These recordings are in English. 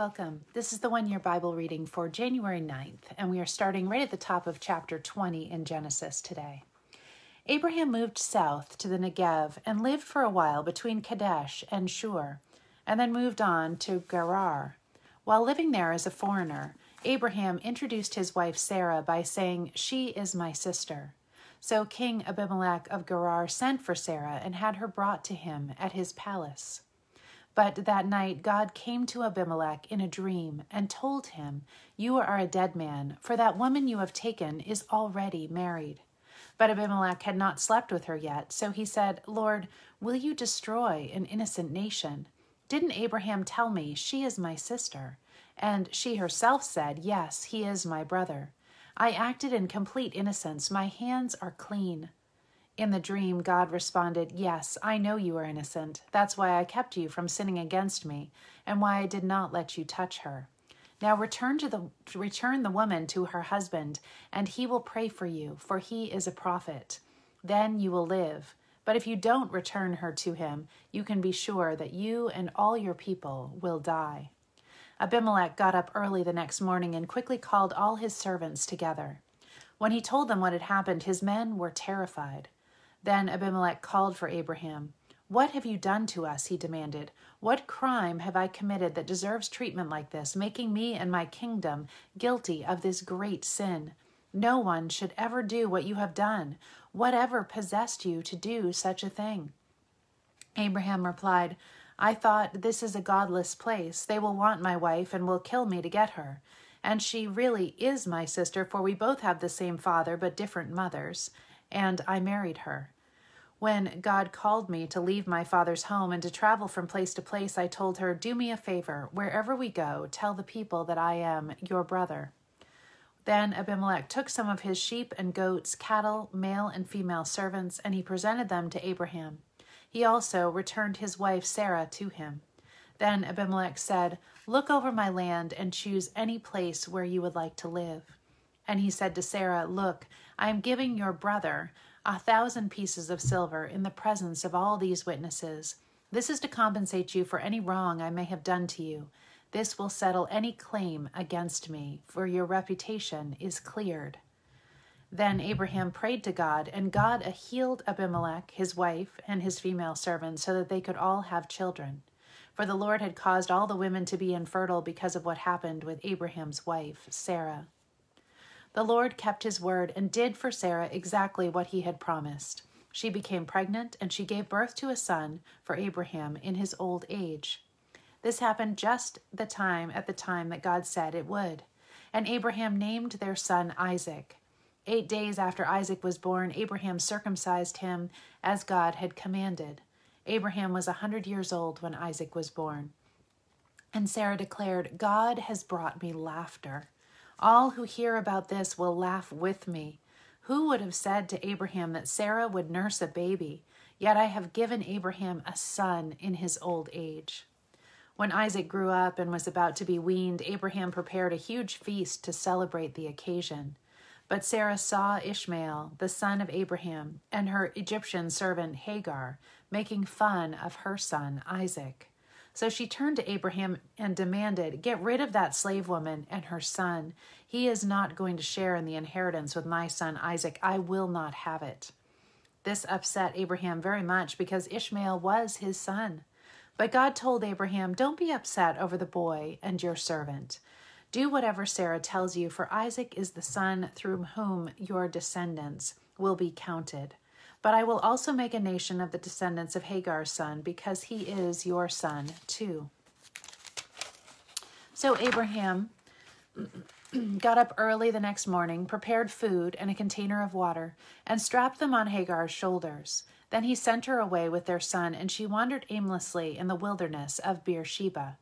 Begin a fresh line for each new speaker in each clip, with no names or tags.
Welcome. This is the one year Bible reading for January 9th, and we are starting right at the top of chapter 20 in Genesis today. Abraham moved south to the Negev and lived for a while between Kadesh and Shur, and then moved on to Gerar. While living there as a foreigner, Abraham introduced his wife Sarah by saying, She is my sister. So King Abimelech of Gerar sent for Sarah and had her brought to him at his palace. But that night God came to Abimelech in a dream and told him, You are a dead man, for that woman you have taken is already married. But Abimelech had not slept with her yet, so he said, Lord, will you destroy an innocent nation? Didn't Abraham tell me she is my sister? And she herself said, Yes, he is my brother. I acted in complete innocence. My hands are clean. In the dream, God responded, Yes, I know you are innocent. That's why I kept you from sinning against me, and why I did not let you touch her. Now return to the return the woman to her husband, and he will pray for you, for he is a prophet. Then you will live. But if you don't return her to him, you can be sure that you and all your people will die. Abimelech got up early the next morning and quickly called all his servants together. When he told them what had happened, his men were terrified. Then Abimelech called for Abraham. What have you done to us? he demanded. What crime have I committed that deserves treatment like this, making me and my kingdom guilty of this great sin? No one should ever do what you have done. Whatever possessed you to do such a thing? Abraham replied, I thought this is a godless place. They will want my wife and will kill me to get her. And she really is my sister, for we both have the same father but different mothers and I married her. When God called me to leave my father's home and to travel from place to place, I told her, Do me a favor. Wherever we go, tell the people that I am your brother. Then Abimelech took some of his sheep and goats, cattle, male and female servants, and he presented them to Abraham. He also returned his wife Sarah to him. Then Abimelech said, Look over my land and choose any place where you would like to live. And he said to Sarah, Look, I am giving your brother a thousand pieces of silver in the presence of all these witnesses. This is to compensate you for any wrong I may have done to you. This will settle any claim against me, for your reputation is cleared. Then Abraham prayed to God, and God healed Abimelech, his wife, and his female servants, so that they could all have children. For the Lord had caused all the women to be infertile because of what happened with Abraham's wife, Sarah. The Lord kept his word and did for Sarah exactly what he had promised. She became pregnant and she gave birth to a son for Abraham in his old age. This happened just the time at the time that God said it would. And Abraham named their son Isaac. Eight days after Isaac was born, Abraham circumcised him as God had commanded. Abraham was a hundred years old when Isaac was born. And Sarah declared, God has brought me laughter. All who hear about this will laugh with me. Who would have said to Abraham that Sarah would nurse a baby? Yet I have given Abraham a son in his old age. When Isaac grew up and was about to be weaned, Abraham prepared a huge feast to celebrate the occasion. But Sarah saw Ishmael, the son of Abraham, and her Egyptian servant Hagar, making fun of her son Isaac. So she turned to Abraham and demanded, Get rid of that slave woman and her son. He is not going to share in the inheritance with my son Isaac. I will not have it. This upset Abraham very much because Ishmael was his son. But God told Abraham, Don't be upset over the boy and your servant. Do whatever Sarah tells you, for Isaac is the son through whom your descendants will be counted. But I will also make a nation of the descendants of Hagar's son, because he is your son too. So Abraham got up early the next morning, prepared food and a container of water, and strapped them on Hagar's shoulders. Then he sent her away with their son, and she wandered aimlessly in the wilderness of Beersheba.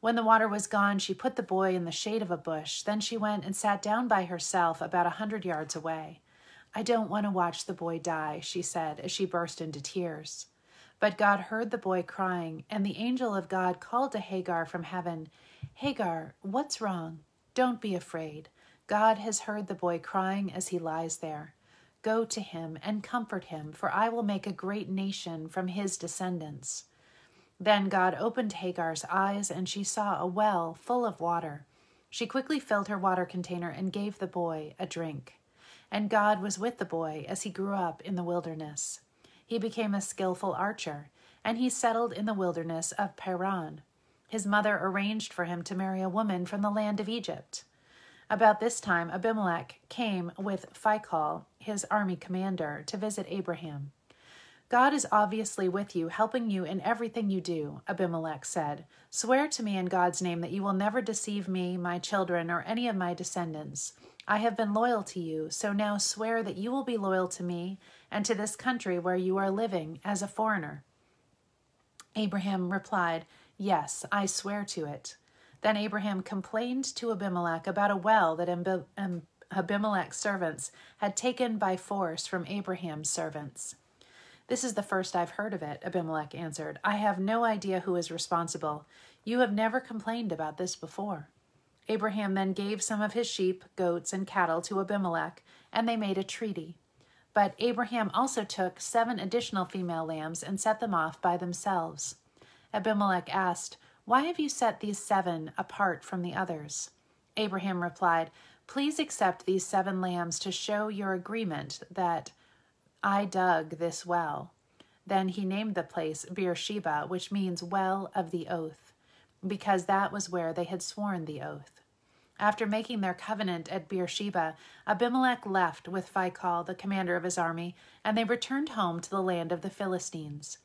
When the water was gone, she put the boy in the shade of a bush. Then she went and sat down by herself about a hundred yards away. I don't want to watch the boy die, she said as she burst into tears. But God heard the boy crying, and the angel of God called to Hagar from heaven Hagar, what's wrong? Don't be afraid. God has heard the boy crying as he lies there. Go to him and comfort him, for I will make a great nation from his descendants. Then God opened Hagar's eyes, and she saw a well full of water. She quickly filled her water container and gave the boy a drink. And God was with the boy as he grew up in the wilderness. He became a skillful archer, and he settled in the wilderness of Paran. His mother arranged for him to marry a woman from the land of Egypt. About this time, Abimelech came with Phicol, his army commander, to visit Abraham. God is obviously with you, helping you in everything you do, Abimelech said. Swear to me in God's name that you will never deceive me, my children, or any of my descendants. I have been loyal to you, so now swear that you will be loyal to me and to this country where you are living as a foreigner. Abraham replied, Yes, I swear to it. Then Abraham complained to Abimelech about a well that Abimelech's servants had taken by force from Abraham's servants. This is the first I've heard of it, Abimelech answered. I have no idea who is responsible. You have never complained about this before. Abraham then gave some of his sheep, goats, and cattle to Abimelech, and they made a treaty. But Abraham also took seven additional female lambs and set them off by themselves. Abimelech asked, Why have you set these seven apart from the others? Abraham replied, Please accept these seven lambs to show your agreement that I dug this well. Then he named the place Beersheba, which means well of the oath, because that was where they had sworn the oath. After making their covenant at Beersheba, Abimelech left with Phicol, the commander of his army, and they returned home to the land of the Philistines.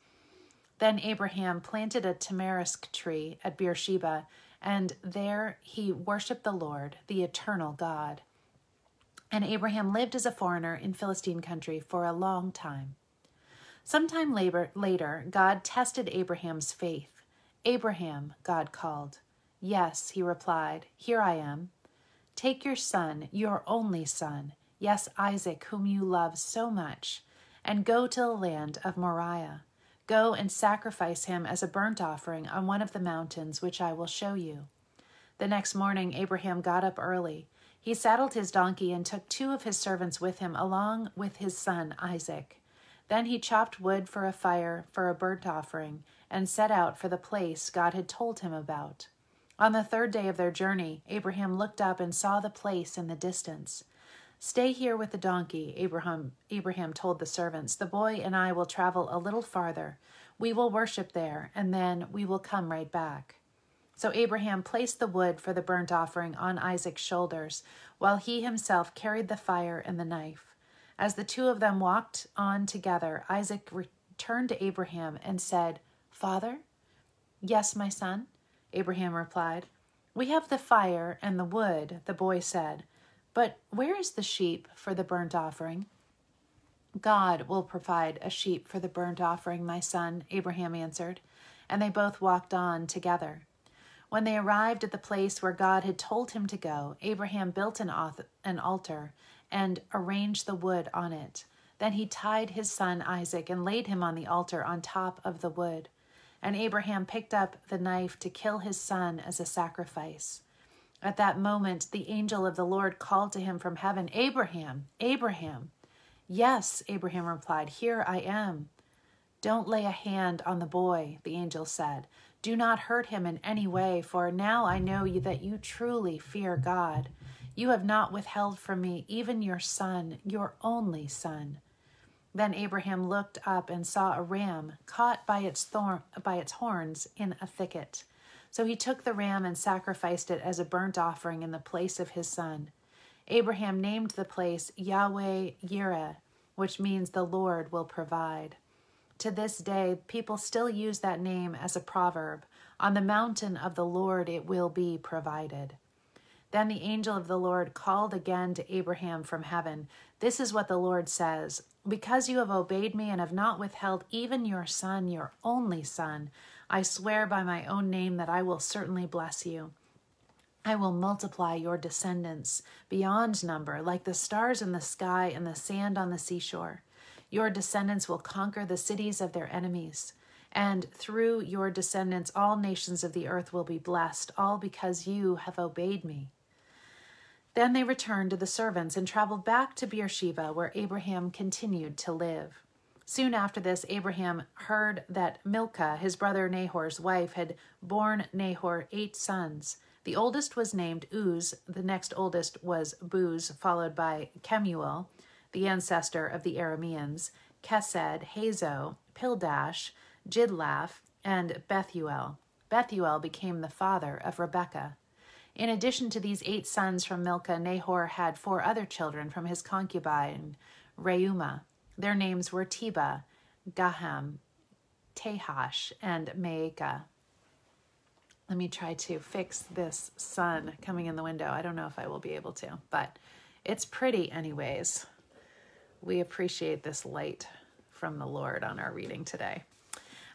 Then Abraham planted a tamarisk tree at Beersheba, and there he worshipped the Lord, the eternal God. And Abraham lived as a foreigner in Philistine country for a long time. Sometime later, God tested Abraham's faith. Abraham, God called. Yes, he replied, Here I am. Take your son, your only son, yes, Isaac, whom you love so much, and go to the land of Moriah. Go and sacrifice him as a burnt offering on one of the mountains which I will show you. The next morning, Abraham got up early. He saddled his donkey and took two of his servants with him, along with his son Isaac. Then he chopped wood for a fire for a burnt offering and set out for the place God had told him about. On the third day of their journey, Abraham looked up and saw the place in the distance. Stay here with the donkey, Abraham, Abraham told the servants. The boy and I will travel a little farther. We will worship there, and then we will come right back. So Abraham placed the wood for the burnt offering on Isaac's shoulders, while he himself carried the fire and the knife. As the two of them walked on together, Isaac returned to Abraham and said, Father? Yes, my son, Abraham replied. We have the fire and the wood, the boy said. But where is the sheep for the burnt offering? God will provide a sheep for the burnt offering, my son, Abraham answered, and they both walked on together. When they arrived at the place where God had told him to go, Abraham built an, an altar and arranged the wood on it. Then he tied his son Isaac and laid him on the altar on top of the wood. And Abraham picked up the knife to kill his son as a sacrifice. At that moment, the angel of the Lord called to him from heaven, Abraham, Abraham. Yes, Abraham replied, Here I am. Don't lay a hand on the boy, the angel said. Do not hurt him in any way, for now I know you that you truly fear God. You have not withheld from me even your son, your only son. Then Abraham looked up and saw a ram caught by its, thorn, by its horns in a thicket. So he took the ram and sacrificed it as a burnt offering in the place of his son. Abraham named the place Yahweh Yireh, which means the Lord will provide. To this day, people still use that name as a proverb On the mountain of the Lord it will be provided. Then the angel of the Lord called again to Abraham from heaven. This is what the Lord says Because you have obeyed me and have not withheld even your son, your only son, I swear by my own name that I will certainly bless you. I will multiply your descendants beyond number, like the stars in the sky and the sand on the seashore. Your descendants will conquer the cities of their enemies. And through your descendants, all nations of the earth will be blessed, all because you have obeyed me. Then they returned to the servants and traveled back to Beersheba, where Abraham continued to live. Soon after this, Abraham heard that Milcah, his brother Nahor's wife, had borne Nahor eight sons. The oldest was named Uz, the next oldest was Buz, followed by Kemuel, the ancestor of the Arameans, Kesed, Hazo, Pildash, Jidlaph, and Bethuel. Bethuel became the father of Rebekah. In addition to these eight sons from Milcah, Nahor had four other children from his concubine, Reumah. Their names were Tebah, Gaham, Tahash, and Maacah. Let me try to fix this sun coming in the window. I don't know if I will be able to, but it's pretty, anyways. We appreciate this light from the Lord on our reading today.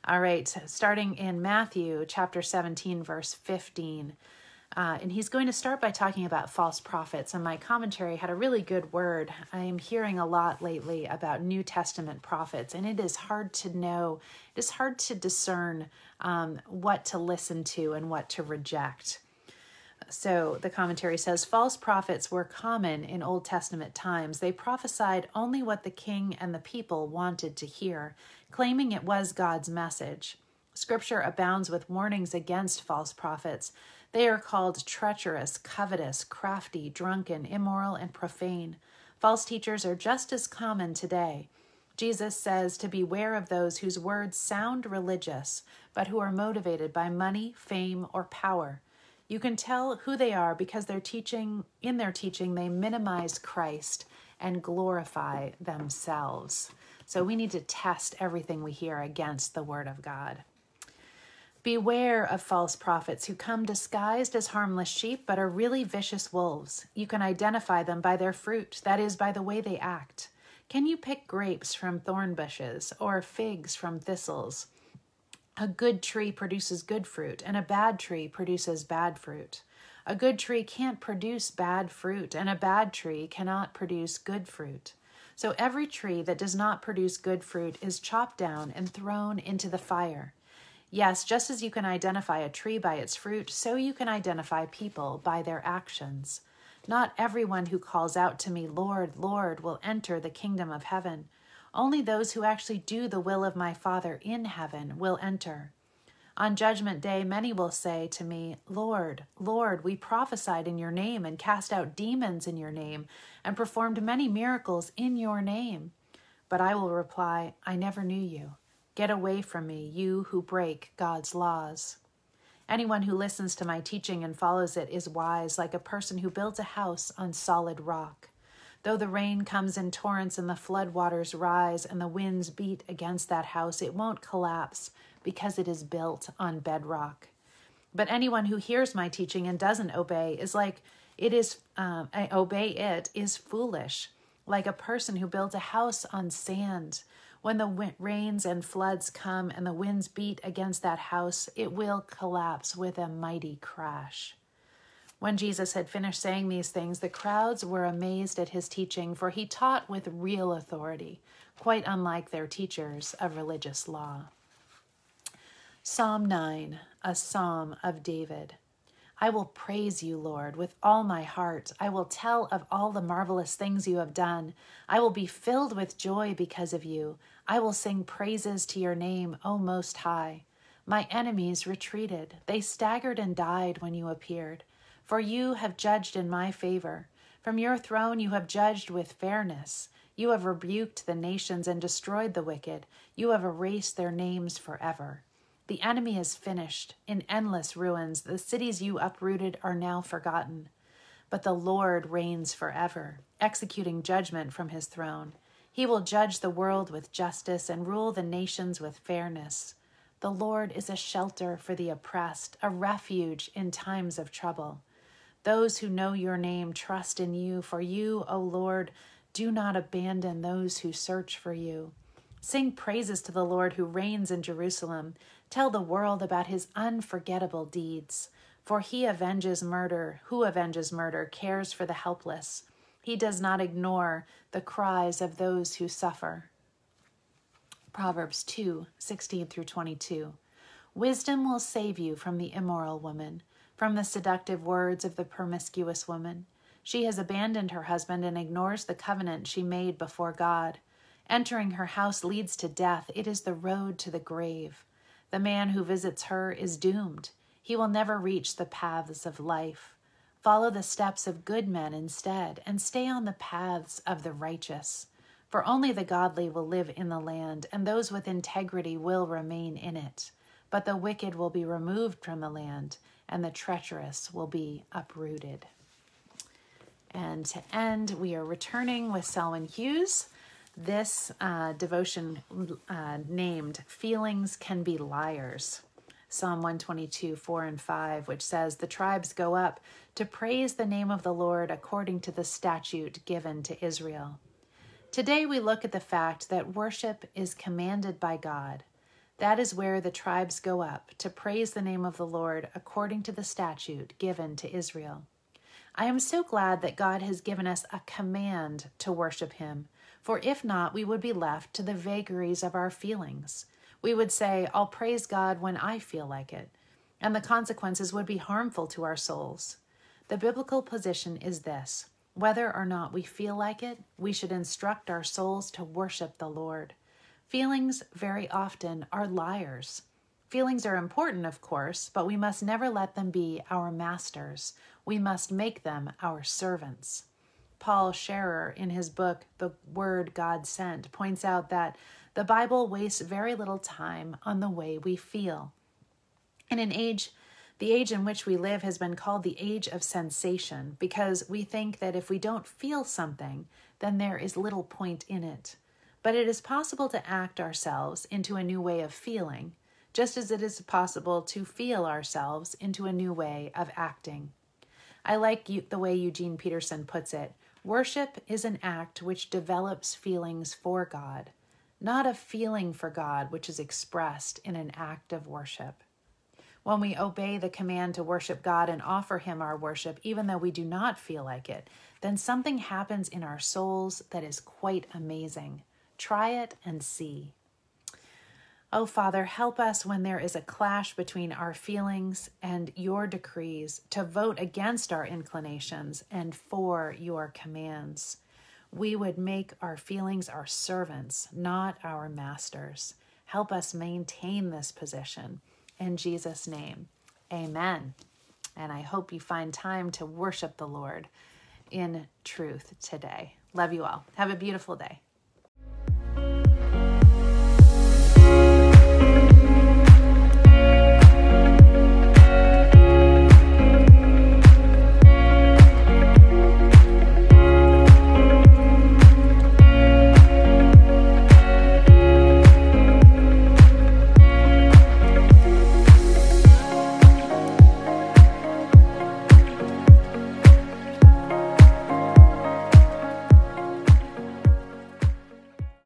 All right, starting in Matthew chapter 17, verse 15. Uh, and he's going to start by talking about false prophets. And my commentary had a really good word. I am hearing a lot lately about New Testament prophets, and it is hard to know, it is hard to discern um, what to listen to and what to reject. So the commentary says false prophets were common in Old Testament times. They prophesied only what the king and the people wanted to hear, claiming it was God's message. Scripture abounds with warnings against false prophets. They are called treacherous, covetous, crafty, drunken, immoral, and profane. False teachers are just as common today. Jesus says to beware of those whose words sound religious, but who are motivated by money, fame, or power. You can tell who they are because their teaching in their teaching they minimize Christ and glorify themselves. So we need to test everything we hear against the word of God. Beware of false prophets who come disguised as harmless sheep but are really vicious wolves. You can identify them by their fruit, that is, by the way they act. Can you pick grapes from thorn bushes or figs from thistles? A good tree produces good fruit, and a bad tree produces bad fruit. A good tree can't produce bad fruit, and a bad tree cannot produce good fruit. So every tree that does not produce good fruit is chopped down and thrown into the fire. Yes, just as you can identify a tree by its fruit, so you can identify people by their actions. Not everyone who calls out to me, Lord, Lord, will enter the kingdom of heaven. Only those who actually do the will of my Father in heaven will enter. On judgment day, many will say to me, Lord, Lord, we prophesied in your name and cast out demons in your name and performed many miracles in your name. But I will reply, I never knew you. Get away from me, you who break God's laws. Anyone who listens to my teaching and follows it is wise, like a person who builds a house on solid rock. Though the rain comes in torrents and the flood waters rise and the winds beat against that house, it won't collapse because it is built on bedrock. But anyone who hears my teaching and doesn't obey is like it is um, obey it is foolish, like a person who builds a house on sand. When the rains and floods come and the winds beat against that house, it will collapse with a mighty crash. When Jesus had finished saying these things, the crowds were amazed at his teaching, for he taught with real authority, quite unlike their teachers of religious law. Psalm 9, a psalm of David. I will praise you, Lord, with all my heart. I will tell of all the marvelous things you have done. I will be filled with joy because of you. I will sing praises to your name, O Most High. My enemies retreated. They staggered and died when you appeared. For you have judged in my favor. From your throne you have judged with fairness. You have rebuked the nations and destroyed the wicked. You have erased their names forever. The enemy is finished, in endless ruins. The cities you uprooted are now forgotten. But the Lord reigns forever, executing judgment from his throne. He will judge the world with justice and rule the nations with fairness. The Lord is a shelter for the oppressed, a refuge in times of trouble. Those who know your name trust in you, for you, O Lord, do not abandon those who search for you. Sing praises to the Lord who reigns in Jerusalem. Tell the world about his unforgettable deeds. For he avenges murder. Who avenges murder cares for the helpless. He does not ignore the cries of those who suffer. Proverbs 2 16 through 22. Wisdom will save you from the immoral woman, from the seductive words of the promiscuous woman. She has abandoned her husband and ignores the covenant she made before God. Entering her house leads to death, it is the road to the grave. The man who visits her is doomed. He will never reach the paths of life. Follow the steps of good men instead, and stay on the paths of the righteous. For only the godly will live in the land, and those with integrity will remain in it. But the wicked will be removed from the land, and the treacherous will be uprooted. And to end, we are returning with Selwyn Hughes. This uh, devotion uh, named Feelings Can Be Liars. Psalm 122, 4 and 5, which says, The tribes go up to praise the name of the Lord according to the statute given to Israel. Today we look at the fact that worship is commanded by God. That is where the tribes go up to praise the name of the Lord according to the statute given to Israel. I am so glad that God has given us a command to worship Him, for if not, we would be left to the vagaries of our feelings. We would say, I'll praise God when I feel like it, and the consequences would be harmful to our souls. The biblical position is this whether or not we feel like it, we should instruct our souls to worship the Lord. Feelings very often are liars. Feelings are important, of course, but we must never let them be our masters. We must make them our servants. Paul Scherer, in his book, The Word God Sent, points out that the Bible wastes very little time on the way we feel. In an age the age in which we live has been called the age of sensation because we think that if we don't feel something, then there is little point in it. But it is possible to act ourselves into a new way of feeling, just as it is possible to feel ourselves into a new way of acting. I like the way Eugene Peterson puts it worship is an act which develops feelings for God, not a feeling for God which is expressed in an act of worship. When we obey the command to worship God and offer Him our worship, even though we do not feel like it, then something happens in our souls that is quite amazing. Try it and see. Oh, Father, help us when there is a clash between our feelings and your decrees to vote against our inclinations and for your commands. We would make our feelings our servants, not our masters. Help us maintain this position. In Jesus' name, amen. And I hope you find time to worship the Lord in truth today. Love you all. Have a beautiful day.